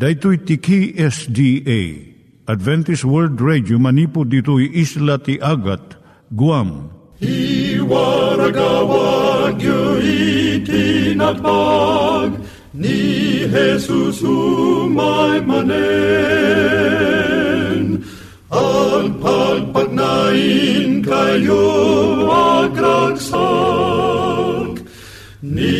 Daitui tiki SDA Adventist World Radio manipu ditui isla ti Agat Guam. I waragawag yu itinatpag ni Jesus umay manen. Ang pagpagnain kayo agkansak ni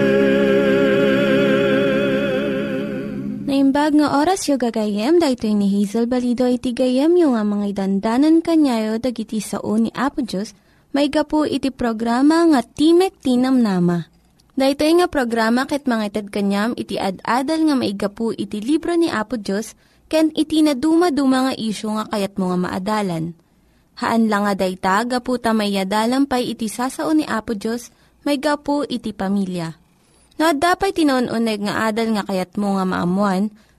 Naimbag nga oras yung gagayem, dahil ni Hazel Balido iti gayem yung nga mga dandanan kanyayo dagiti sao ni Apo Diyos, may gapu iti programa nga Timek Tinam Nama. Dahil nga programa ket mga itad kanyam iti ad-adal nga may gapu iti libro ni Apo Diyos, ken iti na dumaduma nga isyo nga kayat mo nga maadalan. Haan lang nga dayta, gapu tamay pay iti sasao ni Apo Diyos, may gapu iti pamilya. No, dapat tinon-uneg nga adal nga kayat mo nga maamuan,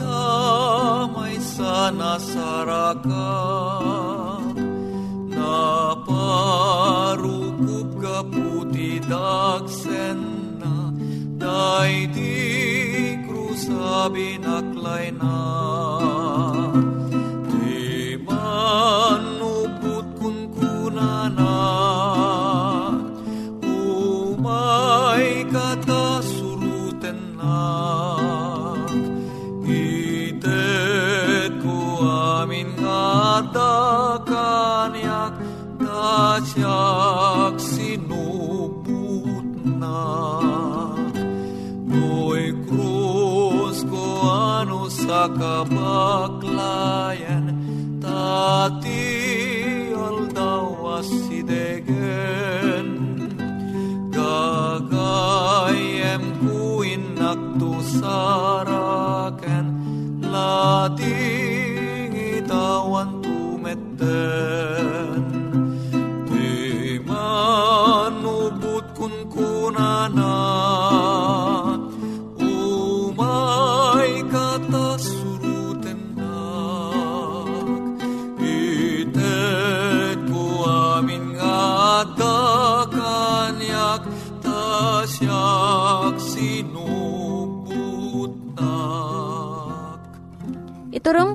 damay sana sarakan naparukup ka puti dagsen na. Daidi krusabi naklay na kabaklayan Tati aldawas si degen. Gagayem ku inakto saraken Lating itawan tumeten Di manubut kun kunana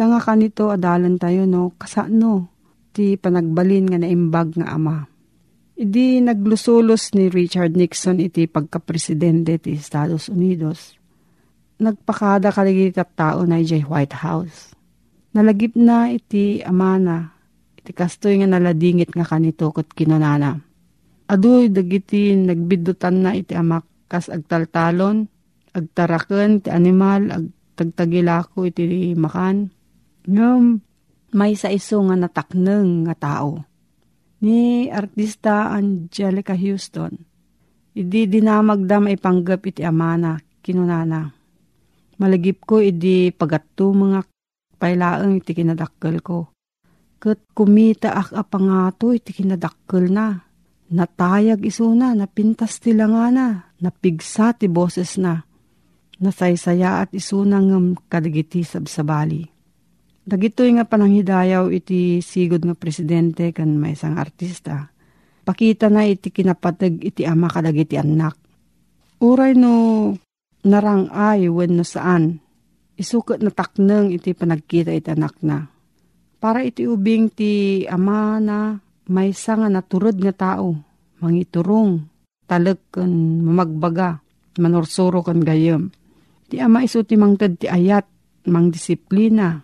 Tanga kanito adalan tayo no kasano ti panagbalin nga naimbag nga ama. Idi naglusulos ni Richard Nixon iti pagkapresidente ti Estados Unidos. Nagpakada kaligit at tao na iti White House. Nalagip na iti amana, iti kastoy nga naladingit nga kanito kat kinunana. Aduy dagiti nagbidutan na iti amak kas agtaltalon, agtaraken ti animal, agtagtagilako iti makan. Ngam, may sa iso nga natakneng nga tao. Ni artista Angelica Houston, idi dinamagda maipanggap iti amana, kinunana. Malagip ko idi pagatto mga pailaang iti kinadakkel ko. Kat kumita ak apangato iti kinadakkel na. Natayag isuna, napintas ti nga na, napigsa ti boses na. Nasaysaya at isuna ng kadagiti sabsabali. Dagitoy nga pananghidayaw iti sigod nga presidente kan may isang artista. Pakita na iti kinapatag iti ama kadagiti anak. Uray no narangay when no saan. Isukat na taknang iti panagkita iti anak na. Para iti ubing ti ama na may nga naturod nga tao. Mangiturong, talag kan mamagbaga, manorsoro kan gayam. Ti ama iso ti mangtad ti ayat, mang disiplina,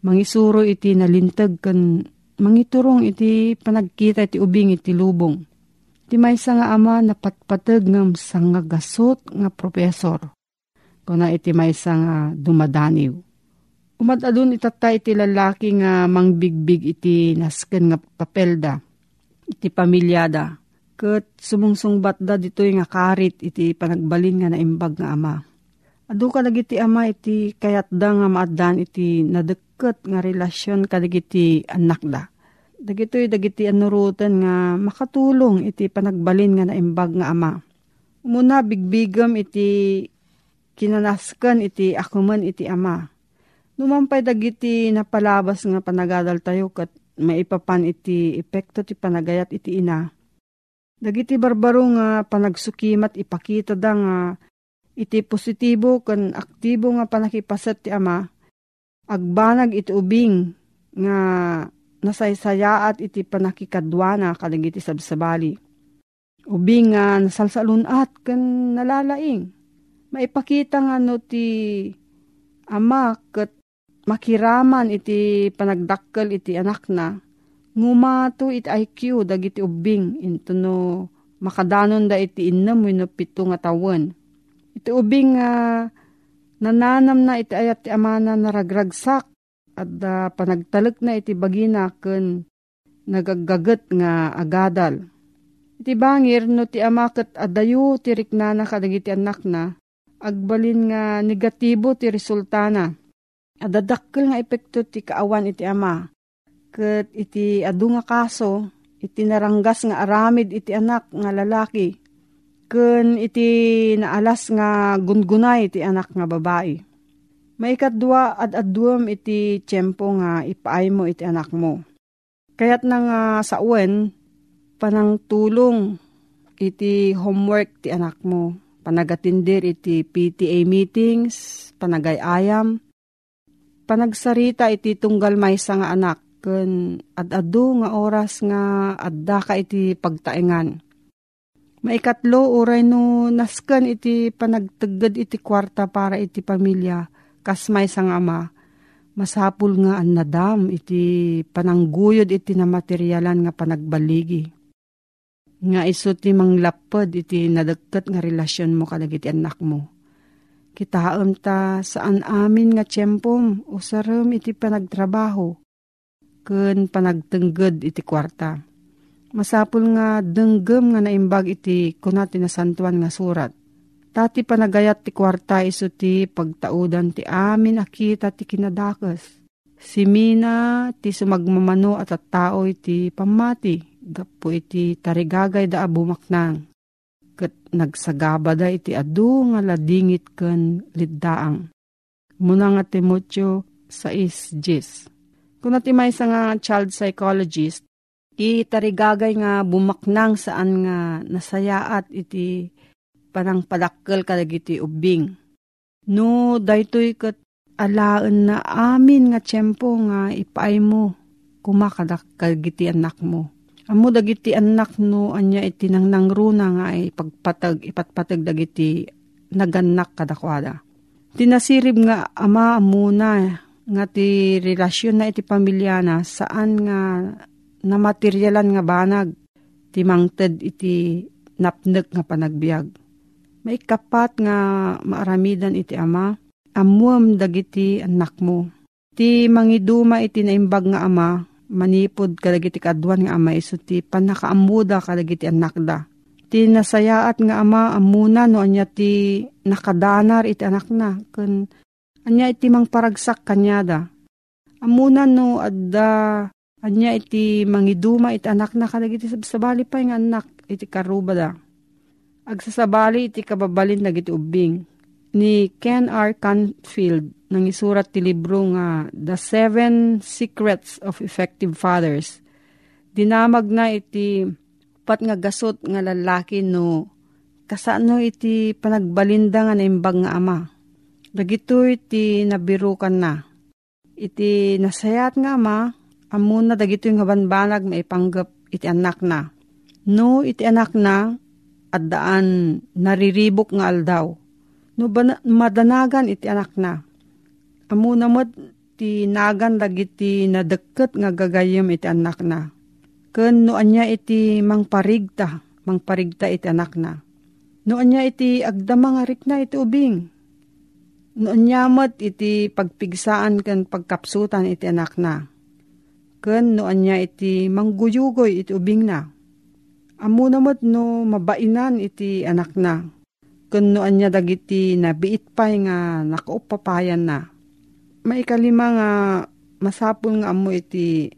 mangisuro iti nalintag kan mangiturong iti panagkita iti ubing iti lubong. Ti maysa nga ama napatpatag ngam nga gasot nga profesor. Kuna iti maysa nga dumadaniw. Umadadun itatay iti lalaki nga mangbigbig iti nasken nga papelda. Iti pamilyada. Kat sumungsungbat da dito'y nga karit iti panagbalin nga naimbag nga ama. Adu ka iti ama iti kayat da nga maadan iti nadek ket nga relasyon kadagiti anak da. Dagitoy dagiti anurutan nga makatulong iti panagbalin nga naimbag nga ama. Umuna bigbigam iti kinanaskan iti akuman iti ama. Numampay dagiti napalabas nga panagadal tayo kat maipapan iti epekto ti panagayat iti ina. Dagiti barbaro nga panagsukimat ipakita da nga iti positibo kan aktibo nga panakipasat ti ama agbanag iti ubing nga nasaysayaat iti panakikadwana kadag iti sabsabali. Ubing nga nasalsalunat kan nalalaing. Maipakita nga no ti ama kat makiraman iti panagdakkel iti anak na ngumato iti IQ dagiti ubing into no makadanon da iti innam no pito nga tawen. Iti ubing nga uh, Nananam na iti ayat ti amana naragragsak at uh, panagtalek na iti bagina ken nagagagat nga agadal. Iti bangir no ti amaket adayo ti riknana kadagiti anak na agbalin nga negatibo ti resultana. Adadakkel nga epekto ti kaawan iti ama. Ket iti adu nga kaso iti naranggas nga aramid iti anak nga lalaki Kun iti naalas nga gungunay iti anak nga babae. May kadwa at adwam iti tiyempo nga ipaay mo iti anak mo. Kayat na nga sa uwen, panang tulong iti homework ti anak mo. Panagatindir iti PTA meetings, panagayayam, panagsarita iti tunggal maysa nga anak, kun ad-adu nga oras nga adda ka iti pagtaengan Maikatlo, uray no naskan iti panagtagad iti kwarta para iti pamilya, kasmay sang ama, masapul nga an nadam iti panangguyod iti na materyalan nga panagbaligi. Nga iso ti manglapad iti nadagkat nga relasyon mo kadag iti anak mo. Kitaam ta saan amin nga tiyempom o saram iti panagtrabaho, ken panagtengged iti kwarta Masapul nga denggem nga naimbag iti kunat tinasantuan nga surat. Tati panagayat ti kwarta iso ti pagtaudan ti amin akita ti kinadakas. Si Mina ti sumagmamano at at tao iti pamati. Gapo iti tarigagay da abumaknang. Kat nagsagaba da iti adu nga ladingit ken liddaang. Muna nga Timotyo 6.10 Kung natin may nga child psychologist, Iti tarigagay nga bumaknang saan nga nasayaat iti panang padakkel kadag iti ubing. No, daytoy kat alaan na amin nga tiyempo nga ipaay mo kumakadakkel giti anak mo. Amo dagiti anak no anya iti nang nangruna nga ay pagpatag ipatpatag dagiti naganak kadakwada. Tinasirib nga ama amuna nga ti relasyon na iti pamilya na saan nga na materyalan nga banag, timangted iti napnek nga panagbiag. May kapat nga maaramidan iti ama, amuam dagiti anak mo. Iti mangiduma iti naimbag nga ama, manipod kadagiti kadwan nga ama iso ti panakaamuda kadagiti anak da. Ti nasayaat nga ama amuna no anya ti nakadanar iti anak na. Kun anya iti mang paragsak kanyada. Amuna no adda anya iti mangiduma iti anak na kadagiti sabali pa nga anak iti karubada. Agsasabali iti kababalin dagiti ubing. Ni Ken R. Canfield nang isurat ti libro nga The Seven Secrets of Effective Fathers. Dinamag na iti pat nga gasot nga lalaki no kasano iti panagbalinda nga naimbag nga ama. Dagito iti nabirukan na. Iti nasayat nga ama, amuna dagito yung banbanag maipanggap iti anak na. No iti anak na, at daan nariribok nga aldaw. No madanagan iti anak na Amo mo ti nagan dagiti nadeket nga gagayem iti anak na. Ken no anya iti mangparigta, mangparigta iti anak na. No anya iti agdama nga na iti ubing. No anya iti pagpigsaan ken pagkapsutan iti anak na. Ken no anya iti mangguyugoy iti ubing na. Amo namot no mabainan iti anak na. Ken no anya dagiti nabiit pay nga nakaupapayan na maikalima nga masapul nga amo iti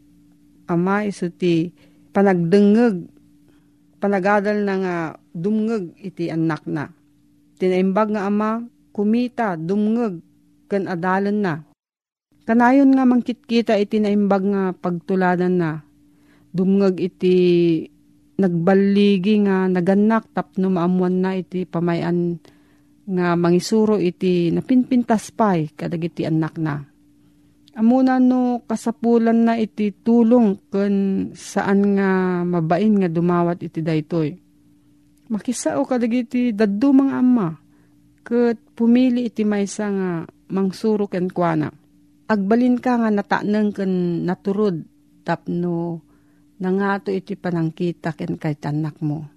ama iso ti panagdengeg panagadal na nga dumngeg iti anak na. Tinaimbag nga ama kumita dumngeg ken adalan na. Kanayon nga mangkitkita iti naimbag nga pagtuladan na. Dumngeg iti nagbaligi nga naganak tapno maamuan na iti pamayan nga mangisuro iti napinpintas pay kadagiti anak na. Amuna no kasapulan na iti tulong ken saan nga mabain nga dumawat iti daytoy. Makisao kadagiti daddu mga amma ket pumili iti maysa nga mangsuro ken kuana. Agbalin ka nga nataneng ken naturod tapno nangato iti panangkita ken kay tanak mo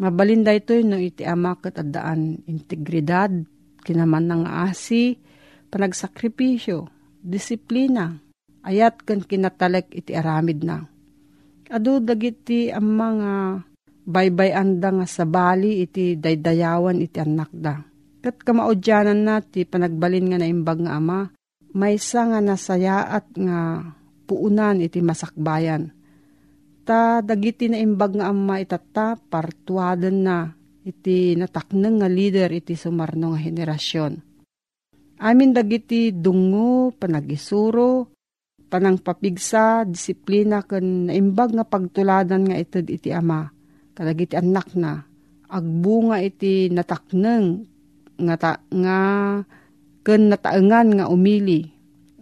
Mabalinda ito no iti ama kat adaan integridad, kinaman ng asi, panagsakripisyo, disiplina, ayat kan kinatalek iti aramid na. Ado dagiti ang mga baybay anda nga sa bali iti daydayawan iti anak da. Kat kamaudyanan na ti panagbalin nga naimbag nga ama, may nga nasayaat nga puunan iti masakbayan ta dagiti na imbag nga amma itata partuaden na iti natakneng nga leader iti sumarno nga henerasyon. Amin dagiti dungo, panagisuro, panang papigsa, disiplina ken naimbag nga pagtuladan nga ited iti ama. Kadagiti anak na agbunga iti natakneng nga ta, nga ken nataengan nga umili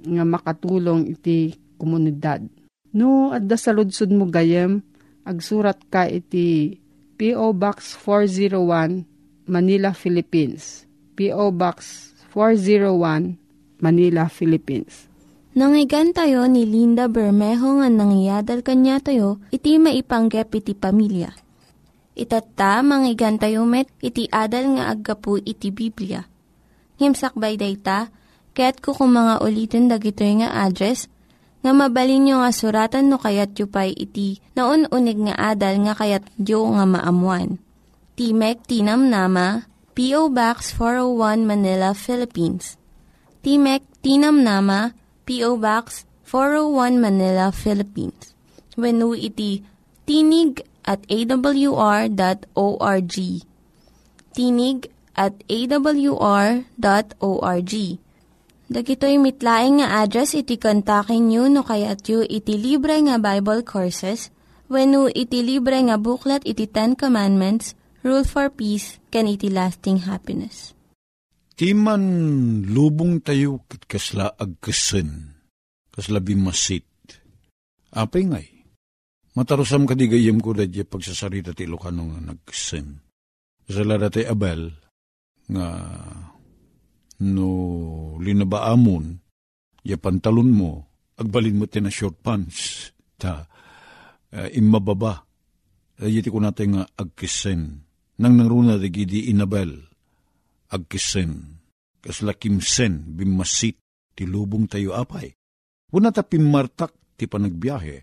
nga makatulong iti komunidad No, adda sa ludsud mo gayem, agsurat ka iti P.O. Box 401, Manila, Philippines. P.O. Box 401, Manila, Philippines. Nangyigan tayo ni Linda Bermejo nga nangyadal kanya tayo, iti maipanggep iti pamilya. Itatta, manggigan tayo met, iti adal nga aggapu iti Biblia. Ngimsakbay day ta, kaya't kukumanga ulitin dagito nga address nga mabalin nyo nga suratan no kayat yu pa'y iti na unig nga adal nga kayat yu nga maamuan. Timek Tinam Nama, P.O. Box 401 Manila, Philippines. Timek Tinam Nama, P.O. Box 401 Manila, Philippines. When iti tinig at awr.org. Tinig at awr.org Dagitoy mitlaing nga address iti kontakin nyo no kayat yu iti libre nga Bible Courses when no iti libre nga buklat iti Ten Commandments, Rule for Peace, can iti lasting happiness. Timan lubong tayo kasla agkasen, kasla bimasit. Apay ngay, matarusam kadigayam ko dadya pagsasarita ti Ilocano nga nagkasen. Sa lada Abel, nga no linabaamon, ya pantalon mo, agbalin mo na short pants, ta uh, imababa. Ayiti ko natin nga agkisen. Nang nangruna di inabel, agkisen. Kaslakimsen, bimasit, tilubong tayo apay. Una ta pimartak ti panagbiyahe.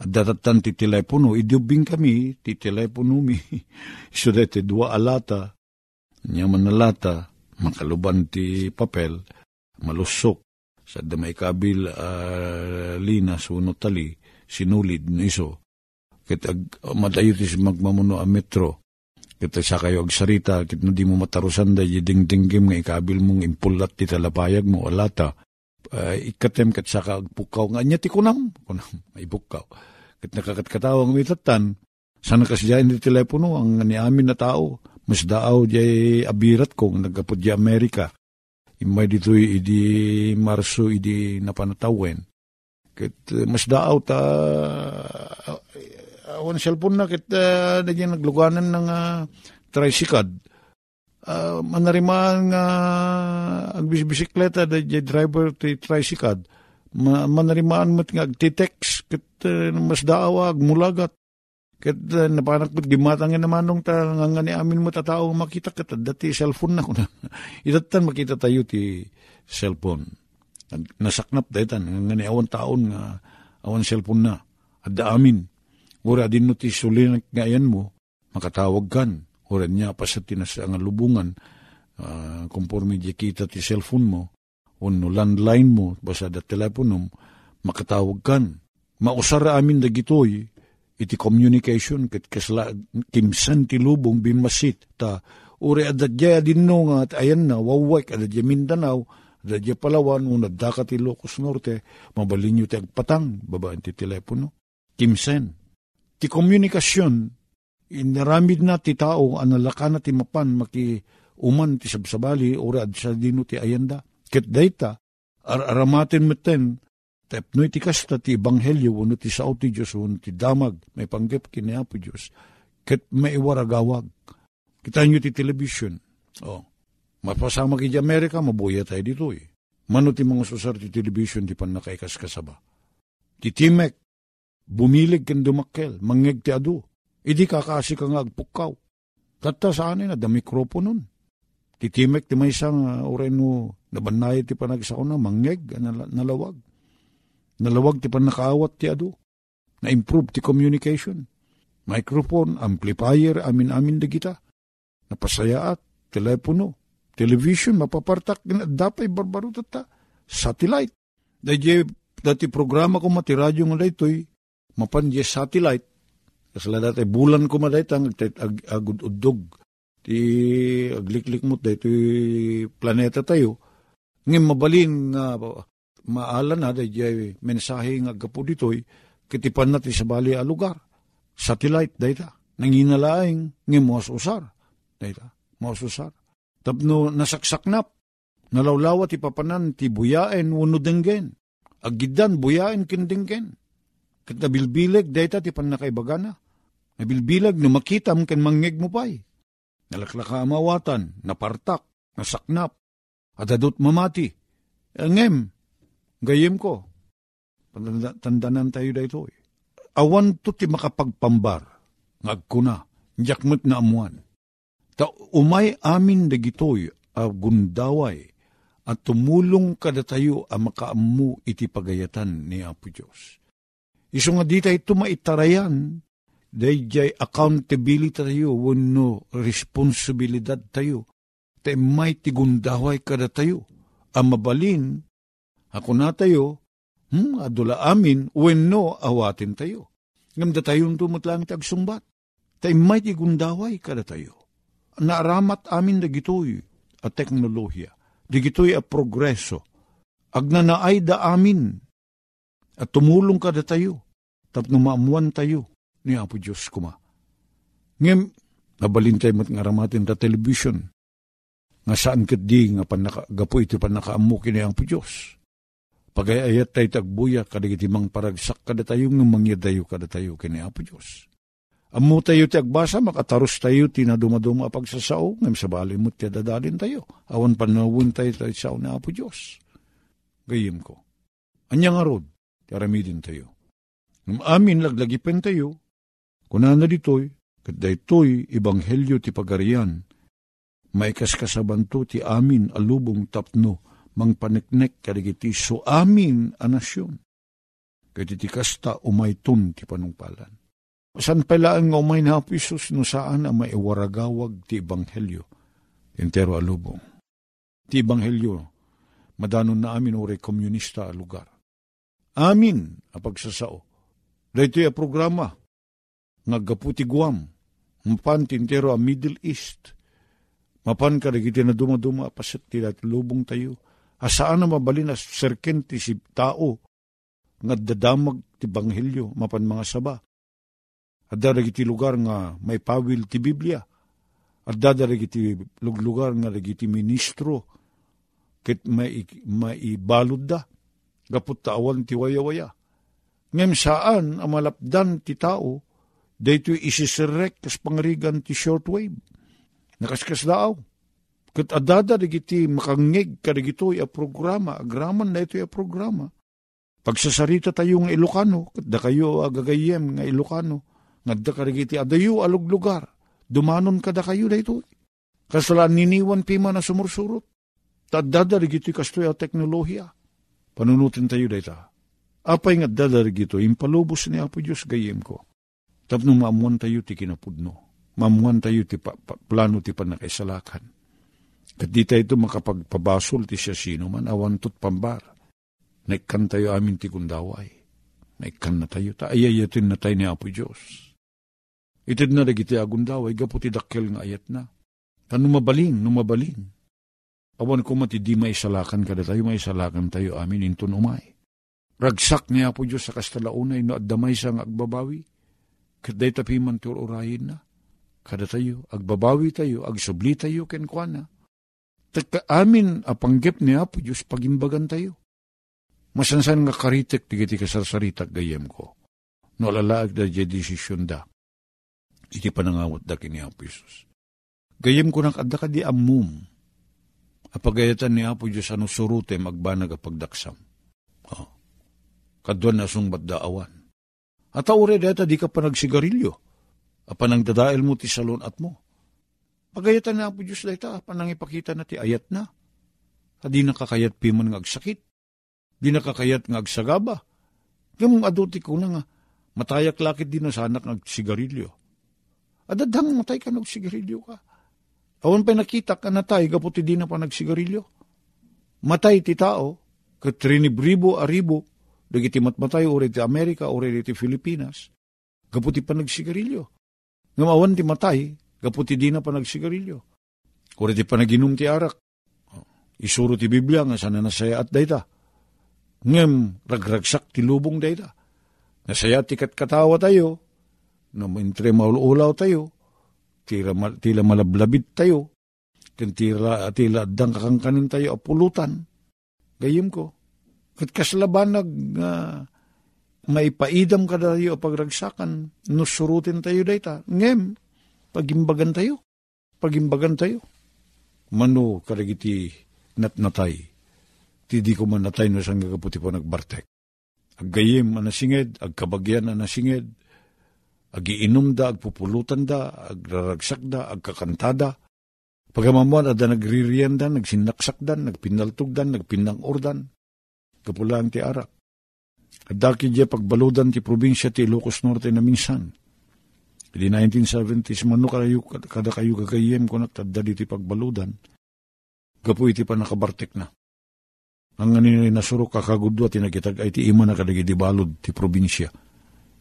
At datatan ti telepono, idubing kami, ti telepono mi. Iso dete dua alata, nyaman alata, makaluban ti papel, malusok, sa damay kabil uh, linas uno tali, sinulid no iso. Kit ag, madayo ti magmamuno a metro, Kita sa kayo agsarita, kit no di mo matarusan da ding-dinggim nga ikabil mong impulat ti talapayag mo alata. Uh, ikatem kat sa agpukaw nga niya ti kunam, kunam, may bukaw. Kit nakakatkatawang mitatan, sana kasi dyan telepono ang ni amin na tao, mas di abirat kong nagapod di Amerika. Imay dito idi Marso idi napanatawen. Kit mas daaw ta awan cellphone na kit uh, nagluganan ng uh, tricycad. Uh, manarimaan nga uh, agbisikleta da dyan driver ti tricycad. Ma, manarimaan mo nga agtitext kit uh, mas daawag. Kat uh, napanak ko gimatangin naman nung ta nga nga ni amin mo tatao makita kat dati cellphone na ko na. Itatan makita tayo ti cellphone. Nasaknap daytan nga ni awan taon nga awan cellphone na. Adda amin. Ura din no ti sulinak ngayon mo, makatawag kan. Ura niya pa sa tinas ang lubungan, uh, conforme di kita ti cellphone mo, uno landline mo, basta da teleponom, makatawag kan. Mausara amin da gitoy, iti communication, kat kasla, kimsan ti lubong bimasit, ta, uri adadya din no nga, at ayan na, wawak, adadya Mindanao, adadya Palawan, unad daka ti Locos Norte, mabalin nyo ti agpatang, babaan ti telepono, kimsen, ti komunikasyon, inaramid na ti tao, analaka na ti mapan, maki uman ti sabsabali, ora ad sa dino ti ayanda. Ket dayta, ar aramatin meten, tapno ti kasta ti ebanghelyo, uno ti sao ti Diyos, uno ti damag, may panggap kiniapo Diyos. Ket may iwaragawag. Kita nyo ti television. Oh. Mapasama ki Amerika, mabuya tayo dito eh. Mano ti mga susar ti television, ti pan nakaikas kasaba. Ti Timek, bumilig ken dumakkel, mangeg ti adu. Idi kakasi ka nga agpukaw. Tata saan na, da mikroponon. Titimek ti may isang uh, oreno nabanay ti panagsa na mangeg, nalawag. Nalawag ti panakaawat ti adu. Na-improve ti communication. Microphone, amplifier, amin-amin da kita. Napasayaat, telepono, television, mapapartak, dapay barbaro tata. Satellite. Dahil dati programa ko matiradyo nga daytoy, mapan di satellite, kasala dati bulan ko madaytang ag, ag, agududog, ti agliklik mo dahito planeta tayo, ngayon mabalin nga maala na dahil mensahe nga gapo ditoy, kitipan natin sa bali a lugar. Satellite dayta. Nanginalaing ngayon mo usar. Dayta. Mo usar. Tapno nasaksaknap. Nalawlawa ti papanan ti buyaen uno denggen. Agidan buyaen kindenggen. Kat nabilbilag, dayta ti pan nakaibagana. Nabilbilag, no makitam ken mangeg mo pa'y. Nalaklaka amawatan, napartak, nasaknap, adadot mamati. Angem, gayem ko. Tandanan tayo dayto. Awan to ti makapagpambar, ngagkuna, jakmet na amuan. Ta umay amin dagitoy a gundaway at tumulong kada tayo a makaamu iti pagayatan ni Apo Diyos. Iso nga di tayo tumaitarayan, dayjay accountability tayo, wano responsibilidad tayo. Te may tigundaway kada tayo. Ang mabalin, ako na tayo, hmm, adula amin, wano awatin tayo. Ngamda tayong tumutlang tagsumbat. Tay may tigundaway kada tayo. Naaramat amin na gitoy a teknolohiya. Di gitoy a progreso. Agnanaay da amin at tumulong ka da tayo, tapno maamuan tayo ni Apo Diyos kuma. Ngem, nabalin tayo mat nga ramatin ta television, nga saan kat di nga panakagapo iti panakaamu kini Apo Diyos. Pagayayat tayo tagbuya, kadagiti mang paragsak kada tayo, nga mangyadayo kada tayo kini Apo Diyos. Amu tayo ti agbasa, makataros tayo, tinadumaduma pagsasao, ngem sa bali mo ti dadalin tayo. Awan panawin tayo tayo sao na Apo Diyos. Gayim ko. Anyang arod, karamidin tayo. Nung amin laglagipen tayo, kunana ditoy, kat daytoy ibanghelyo ti pagarian, may kaskasabanto ti amin alubong tapno, mang paniknek kadagiti so amin a nasyon. Kaya ti kasta umaytun ti panungpalan. San pala ang umay na Isus no saan ang maiwaragawag ti Ebanghelyo. Entero alubong. Ti Ebanghelyo, madanon na amin ore komunista a lugar. Amin a pagsasao. Dahito a programa, nga gaputi Guam, mapan tintero a Middle East, mapan ka na dumaduma pasit ti lubong tayo, asaan na mabalin na serken si tao, nga dadamag ti Banghilyo, mapan mga saba, at darag lugar nga may pawil ti Biblia. At dadarag iti lugar nga iti ministro. Kit may, may balod da. Gapot taawan ti waya-waya. Ngem saan ang malapdan ti tao, dayto isisirek kas pangrigan ti shortwave. Nakaskas daaw. Kat adada iti makangig kadigito a programa, agraman na ito a programa. Pagsasarita tayo ng Ilocano, kat da kayo agagayem nga Ilocano, Ngadda karigiti adayo alog lugar. Dumanon kada kayo da ito. Kasala niniwan pima na sumursurot. Taddadarigiti kastoy a teknolohiya. Panunutin tayo da ita. Apay nga dadarigito, impalubos ni Apo Diyos gayem ko. Tapno maamuan tayo ti kinapudno. Maamuan tayo ti pa, pa, plano ti panakaisalakan. Kat di tayo makapagpabasol ti siya sino man, awantot pambar. Naikkan tayo amin ti kundaway. Naikkan na tayo, taayayatin na tayo ni Apo Diyos Itid na dagiti agundaw, ay gaputi dakkel nga ayat na. Kan numabalin, numabalin. Awan ko mati di maisalakan kada tayo, maisalakan tayo amin intun umay. Ragsak niya po Diyos sa kastalaunay no addamay sa agbabawi. Kaday tapi man urahin na. Kada tayo, agbabawi tayo, agsubli tayo kenkwana. Taka amin apanggip niya po Diyos pagimbagan tayo. Masansan nga karitek tigiti kasarsaritak gayem ko. No alalaag da je desisyon da iti panangawat da kini Apo Isus. Gayem ko nakadda ka di amum, apagayatan ni Apo Diyos ano surute magbanag apagdaksam. Oh. Kadwan na sungbat daawan. At aure data di ka pa nagsigarilyo, apanang dadael mo ti salon at mo. Pagayatan na Apo Diyos data, apanang ipakita na ti ayat na. Adi nakakayat piman nga agsakit. Di nakakayat nga agsagaba. Yung aduti ko na nga, matayak lakit din na sanak ng sigarilyo. Adadang matay ka nagsigarilyo ka. Awan pa nakita ka na tayo, kaputi di na pa nagsigarilyo. Matay ti tao, katrinibribo aribo, dagiti matmatay uri ti Amerika, uri ti Pilipinas, kaputi pa nagsigarilyo. Ngamawan ti matay, kaputi di na pa nagsigarilyo. Uri ti panaginom ti arak. Isuro ti Biblia nga sana nasaya at dayta. Ngem, ragragsak ti lubong dayta. Nasaya ti katawa tayo, no mintre maululaw tayo, tira, tila malablabid tayo, tira, tila adang kakangkanin tayo apulutan. Gayim ko. Kat kaslabanag uh, maipaidam ka tayo pagragsakan, nusurutin tayo dayta. Ngem, pagimbagan tayo. Pagimbagan tayo. Mano karagiti natnatay. Tidi ko man natay no sang gagaputi po nagbartek. Aggayim anasinged, agkabagyan anasinged, agiinom da, agpupulutan da, agraragsak da, agkakantada. Pagamamuan, ada nagririyan da, nagsinaksak da, nagpinaltog da, nagpinangordan. Kapulang ti arak. Adaki diya pagbaludan ti probinsya ti Ilocos Norte na minsan. Di 1970s, mano kayo, kada kayo gagayem ko natadda di ti pagbaludan. Gapu iti pa nakabartek na. Ang nganin nasuro kakagudwa tinagitag ay ti ima na kadagi di balod ti probinsya.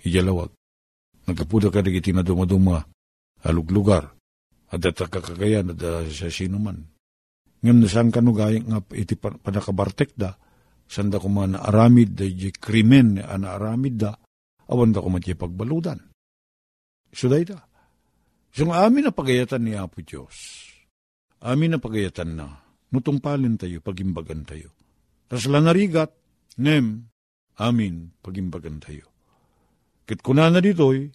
Ijalawag. Nagkapuda ka digiti na dumaduma aluglugar. At kakagayan at sa sinuman. Ngayon saan ka nugayang nga iti panakabartek da, saan da kuma na aramid da krimen na aramid da, awan da kuma pagbaludan. So da ita. So nga amin na pagayatan ni Apo Diyos. Amin na pagayatan na, nutungpalin tayo, pagimbagan tayo. Tas lanarigat, nem, amin, pagimbagan tayo. Kit na dito'y,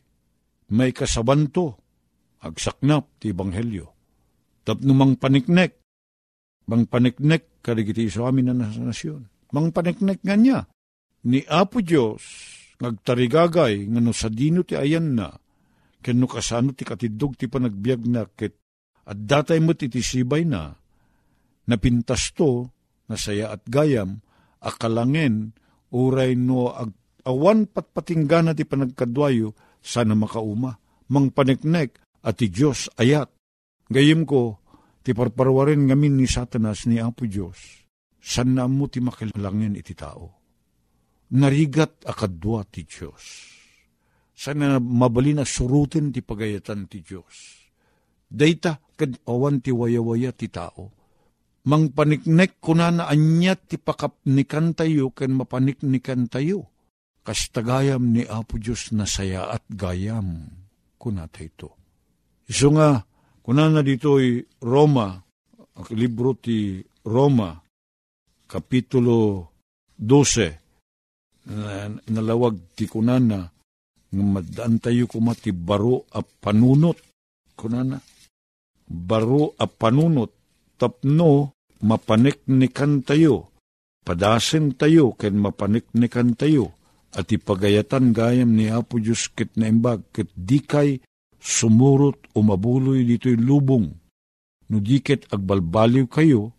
may kasabanto, agsaknap ti Banghelyo. Tapno mang paniknek, mang paniknek kadigiti sa amin na nasyon. Mang paniknek nga niya, ni Apo Diyos, ngagtarigagay, nga no sa dino ti ayan na, ken no kasano ti katidog ti panagbiag na ket at datay mo ti sibay na, napintas to, nasaya at gayam, akalangin, uray no ag awan patpatinggan ti panagkadwayo, sana makauma, mang paniknek at ti Diyos ayat. Gayim ko, ti parparwarin ngamin ni Satanas ni Apo Diyos, san na mo ti makilangin iti tao. Narigat akadwa ti Diyos. Sana mabali na surutin ti pagayatan ti Diyos. Dayta, kad awan ti wayawaya ti tao mang paniknek kuna na anyat ti pakapnikan tayo ken mapaniknikan tayo. Kas tagayam ni Apo Diyos na saya at gayam kuna ito. Iso nga, kuna na dito'y Roma, libro ti Roma, Kapitulo 12, na, nalawag ti kunana, nga madaan tayo kumati baro a panunot, kunana, baro a panunot, tapno mapaniknikan tayo, padasin tayo, ken mapaniknikan tayo, at ipagayatan gayam ni Apo Diyos kit na imbag, kit di kay sumurot o mabuloy dito'y lubong. No dikit agbalbaliw kayo,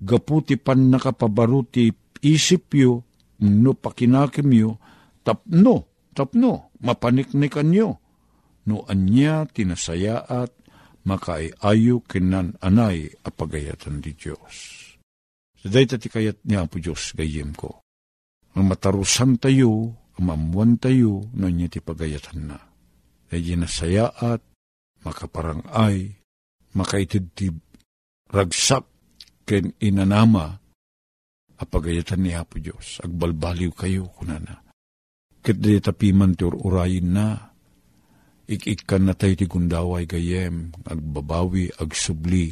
gaputi pan nakapabaruti isip yo, no pakinakim yo, tapno, tapno, mapaniknikan yo. No anya tinasayaat makaiayo kinan anay apagayatan di Diyos. Sa day ti kayat niya po Diyos gayim ko. Ang matarusan tayo, ang mamuan tayo, no niya ti pagayatan na. Dahil nasayaat, makaparang ay, makaitid ti ragsak, ken inanama, apagayatan niya po Diyos. Agbalbaliw kayo, kunana. Ket di tapiman ti urayin na, ikikan na tayo ti gundaway gayem, agbabawi, agsubli,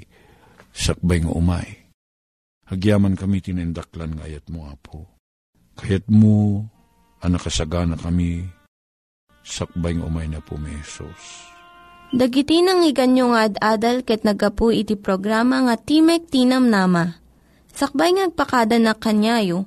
sakbay nga umay. Agyaman kami tinindaklan nga ayat mo, Apo. Kayat mo, anakasagana kami, sakbay nga umay na po, Mesos. Dagiti nang iganyo nga ad-adal ket nagapu iti programa nga Timek Tinam Nama. Sakbay ngagpakada na kanyayo,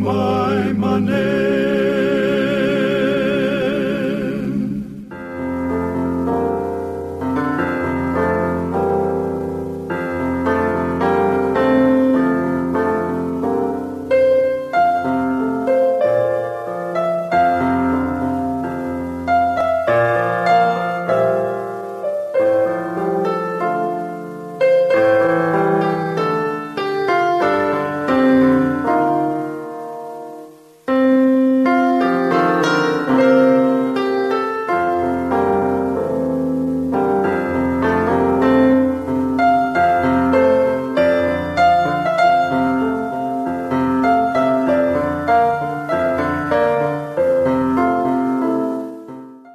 manen.